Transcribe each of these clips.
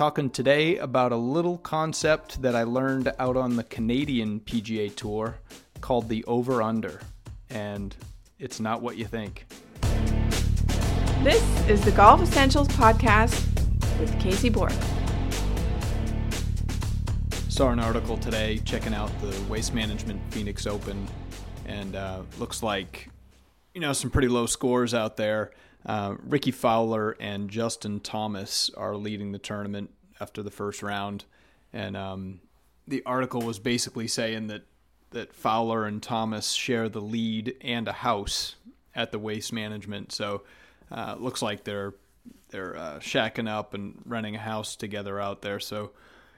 Talking today about a little concept that I learned out on the Canadian PGA Tour called the over under. And it's not what you think. This is the Golf Essentials Podcast with Casey Borg. Saw an article today checking out the Waste Management Phoenix Open, and uh, looks like, you know, some pretty low scores out there. Uh, Rickie Fowler and Justin Thomas are leading the tournament after the first round, and um, the article was basically saying that that Fowler and Thomas share the lead and a house at the Waste Management. So uh, looks like they're they're uh, shacking up and renting a house together out there. So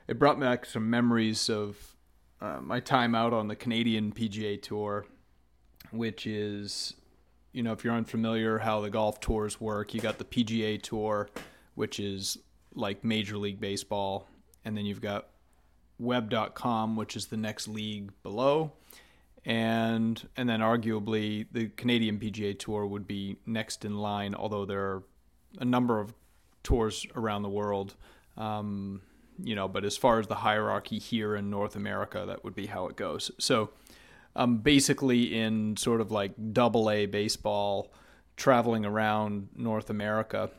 it brought back some memories of uh, my time out on the Canadian PGA Tour, which is you know, if you're unfamiliar how the golf tours work, you got the PGA Tour, which is like Major League Baseball, and then you've got web.com, which is the next league below. And and then arguably the Canadian PGA Tour would be next in line, although there are a number of tours around the world. Um, you know, but as far as the hierarchy here in North America, that would be how it goes. So I'm basically in sort of like double A baseball, traveling around North America,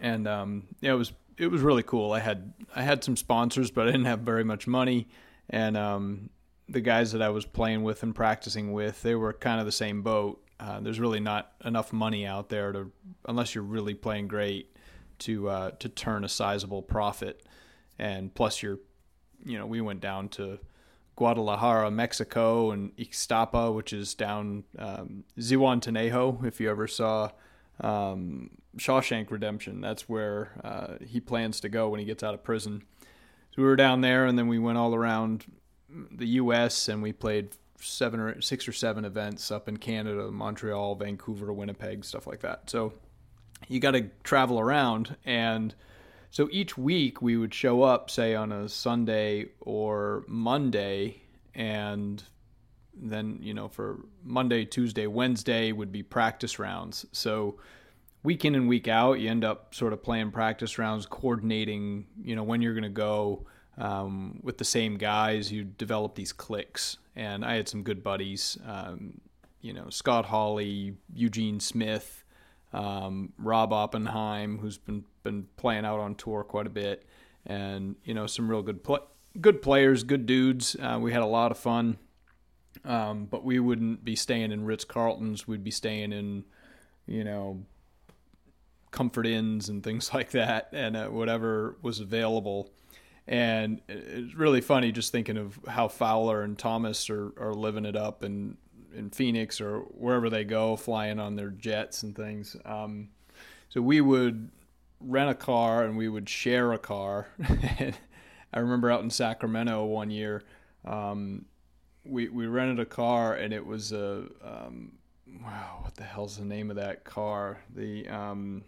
and um, it was it was really cool. I had I had some sponsors, but I didn't have very much money, and um, the guys that I was playing with and practicing with, they were kind of the same boat. Uh, there's really not enough money out there to, unless you're really playing great, to uh, to turn a sizable profit, and plus you're, you know, we went down to Guadalajara, Mexico, and Ixtapa, which is down um, Zihuatanejo. If you ever saw um, Shawshank Redemption, that's where uh, he plans to go when he gets out of prison. So we were down there, and then we went all around the U.S. and we played seven or six or seven events up in Canada, Montreal, Vancouver, Winnipeg, stuff like that. So you got to travel around and so each week we would show up, say on a Sunday or Monday, and then, you know, for Monday, Tuesday, Wednesday would be practice rounds. So week in and week out, you end up sort of playing practice rounds, coordinating, you know, when you're going to go um, with the same guys. You develop these cliques. And I had some good buddies, um, you know, Scott Hawley, Eugene Smith, um, Rob Oppenheim, who's been been playing out on tour quite a bit, and you know some real good pl- good players, good dudes. Uh, we had a lot of fun, um, but we wouldn't be staying in Ritz Carltons. We'd be staying in, you know, Comfort Inns and things like that, and uh, whatever was available. And it's really funny just thinking of how Fowler and Thomas are, are living it up and in Phoenix or wherever they go, flying on their jets and things. Um, so we would rent a car and we would share a car. I remember out in Sacramento one year, um, we we rented a car and it was a um, wow, what the hell's the name of that car? The um,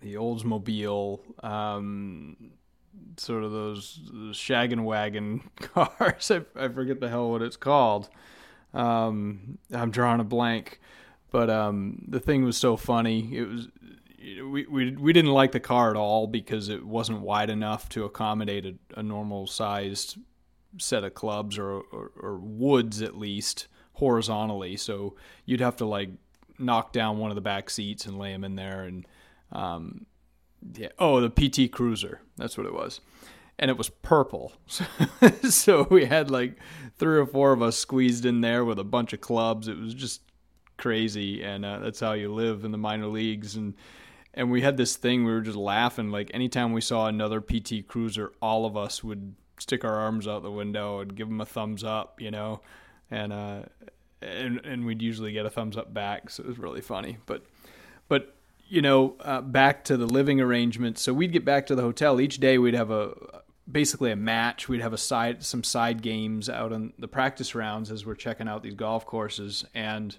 the Oldsmobile, um, sort of those, those shaggin' wagon cars. I, I forget the hell what it's called. Um, I'm drawing a blank, but um, the thing was so funny. It was we, we we didn't like the car at all because it wasn't wide enough to accommodate a, a normal sized set of clubs or, or, or woods at least horizontally. So you'd have to like knock down one of the back seats and lay them in there and um, yeah. Oh, the PT Cruiser. That's what it was and it was purple. so we had like three or four of us squeezed in there with a bunch of clubs. It was just crazy, and uh, that's how you live in the minor leagues. And and we had this thing. We were just laughing. Like anytime we saw another PT Cruiser, all of us would stick our arms out the window and give them a thumbs up, you know, and uh, and and we'd usually get a thumbs up back. So it was really funny, but but you know, uh, back to the living arrangement. So we'd get back to the hotel each day. We'd have a basically a match. We'd have a side some side games out on the practice rounds as we're checking out these golf courses and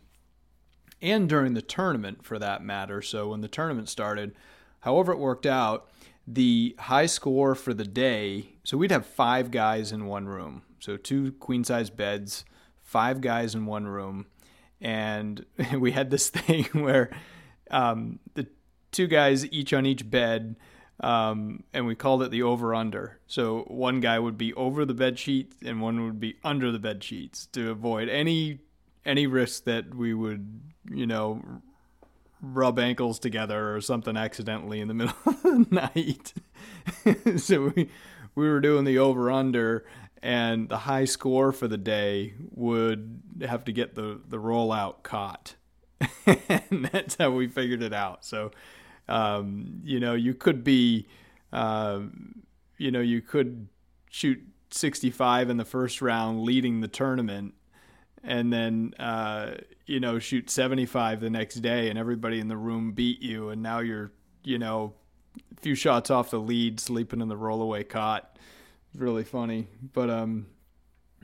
and during the tournament for that matter. So when the tournament started, however it worked out, the high score for the day, so we'd have 5 guys in one room. So two queen size beds, 5 guys in one room. And we had this thing where um, the two guys each on each bed um, and we called it the over under. So one guy would be over the bed sheet and one would be under the bed sheets to avoid any any risk that we would you know rub ankles together or something accidentally in the middle of the night. so we we were doing the over under and the high score for the day would have to get the the rollout caught. and that's how we figured it out. So um, you know, you could be uh, you know, you could shoot 65 in the first round leading the tournament and then uh, you know shoot 75 the next day and everybody in the room beat you and now you're you know a few shots off the lead sleeping in the rollaway cot. Really funny. But um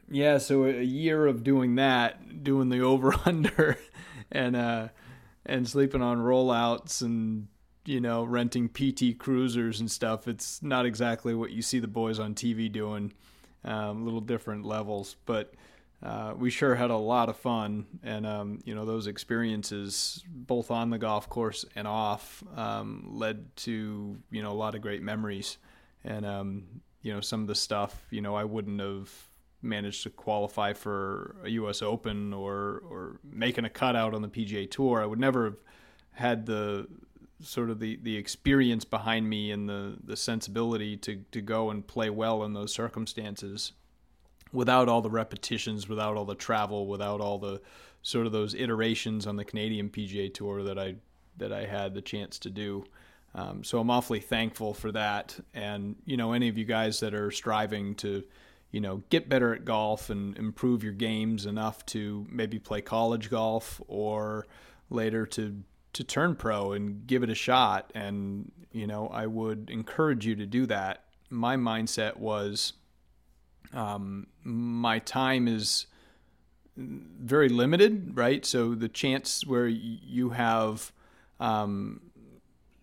yeah so a year of doing that doing the over under and uh and sleeping on rollouts and you know renting pt cruisers and stuff it's not exactly what you see the boys on tv doing um, little different levels but uh, we sure had a lot of fun, and um, you know those experiences, both on the golf course and off, um, led to you know a lot of great memories, and um, you know some of the stuff you know I wouldn't have managed to qualify for a U.S. Open or or making a cutout on the PGA Tour. I would never have had the sort of the, the experience behind me and the, the sensibility to, to go and play well in those circumstances without all the repetitions, without all the travel, without all the sort of those iterations on the Canadian PGA Tour that I that I had the chance to do. Um, so I'm awfully thankful for that. And you know, any of you guys that are striving to, you know, get better at golf and improve your games enough to maybe play college golf or later to to turn pro and give it a shot. And you know, I would encourage you to do that. My mindset was um, my time is very limited, right? So the chance where you have um,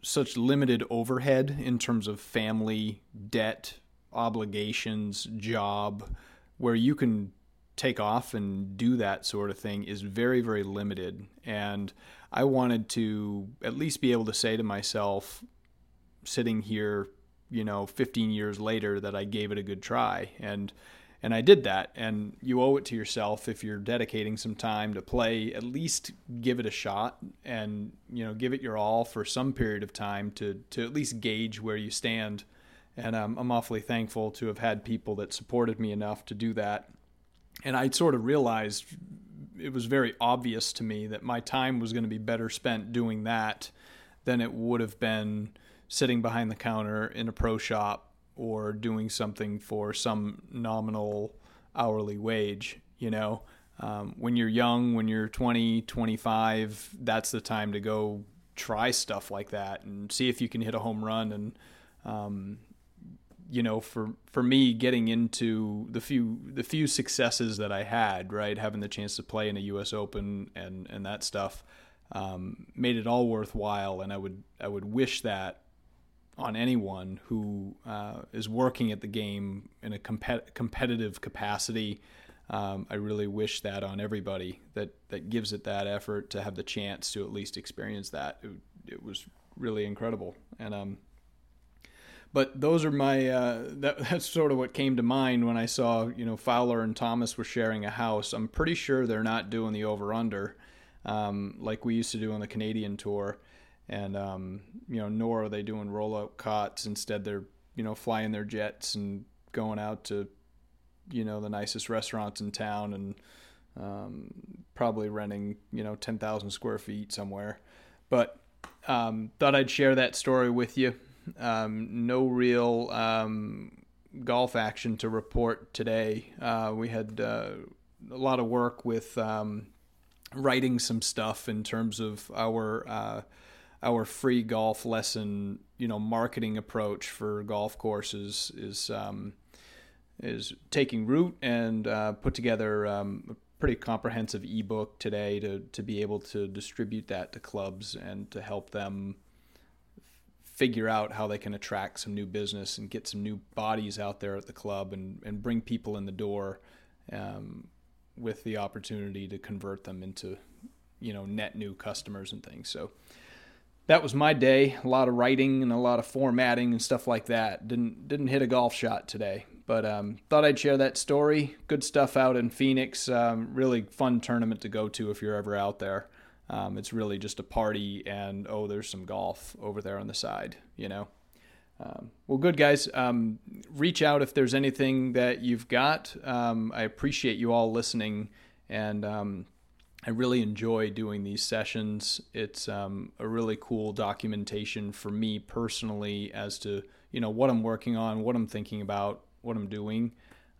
such limited overhead in terms of family, debt, obligations, job, where you can take off and do that sort of thing is very, very limited. And I wanted to at least be able to say to myself, sitting here you know 15 years later that I gave it a good try. And and I did that. And you owe it to yourself if you're dedicating some time to play at least give it a shot and you know give it your all for some period of time to to at least gauge where you stand. And um, I'm awfully thankful to have had people that supported me enough to do that and I sort of realized it was very obvious to me that my time was going to be better spent doing that than it would have been sitting behind the counter in a pro shop or doing something for some nominal hourly wage, you know. Um, when you're young, when you're 20, 25, that's the time to go try stuff like that and see if you can hit a home run. And, um, you know, for, for me, getting into the few the few successes that I had, right, having the chance to play in a U.S. Open and and that stuff, um, made it all worthwhile. And I would I would wish that on anyone who uh, is working at the game in a compet- competitive capacity. Um, I really wish that on everybody that, that gives it that effort to have the chance to at least experience that. It, it was really incredible. And um, but those are my uh, that, that's sort of what came to mind when I saw you know Fowler and Thomas were sharing a house. I'm pretty sure they're not doing the over under um, like we used to do on the Canadian tour and um, you know, nor are they doing rollout cots. Instead, they're you know flying their jets and going out to you know the nicest restaurants in town and um, probably renting you know ten thousand square feet somewhere. But um, thought I'd share that story with you. Um, no real um, golf action to report today. Uh, we had uh, a lot of work with um, writing some stuff in terms of our uh, our free golf lesson, you know, marketing approach for golf courses is um, is taking root and uh, put together um, a pretty comprehensive ebook today to to be able to distribute that to clubs and to help them figure out how they can attract some new business and get some new bodies out there at the club and, and bring people in the door um, with the opportunity to convert them into you know net new customers and things so that was my day. A lot of writing and a lot of formatting and stuff like that. Didn't didn't hit a golf shot today, but um, thought I'd share that story. Good stuff out in Phoenix. Um, really fun tournament to go to if you're ever out there. Um, it's really just a party, and oh, there's some golf over there on the side. You know. Um, well, good guys. Um, reach out if there's anything that you've got. Um, I appreciate you all listening, and um, I really enjoy doing these sessions. It's um, a really cool documentation for me personally as to you know what I'm working on, what I'm thinking about, what I'm doing.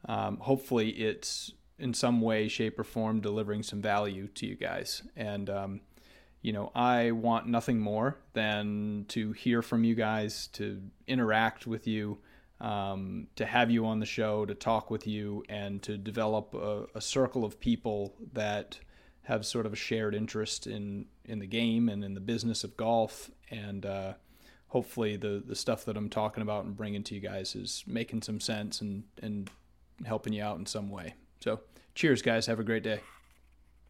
Hopefully, it's in some way, shape, or form delivering some value to you guys. And um, you know, I want nothing more than to hear from you guys, to interact with you. Um, to have you on the show, to talk with you, and to develop a, a circle of people that have sort of a shared interest in in the game and in the business of golf and uh, hopefully the the stuff that I'm talking about and bringing to you guys is making some sense and and helping you out in some way. So, cheers guys, have a great day.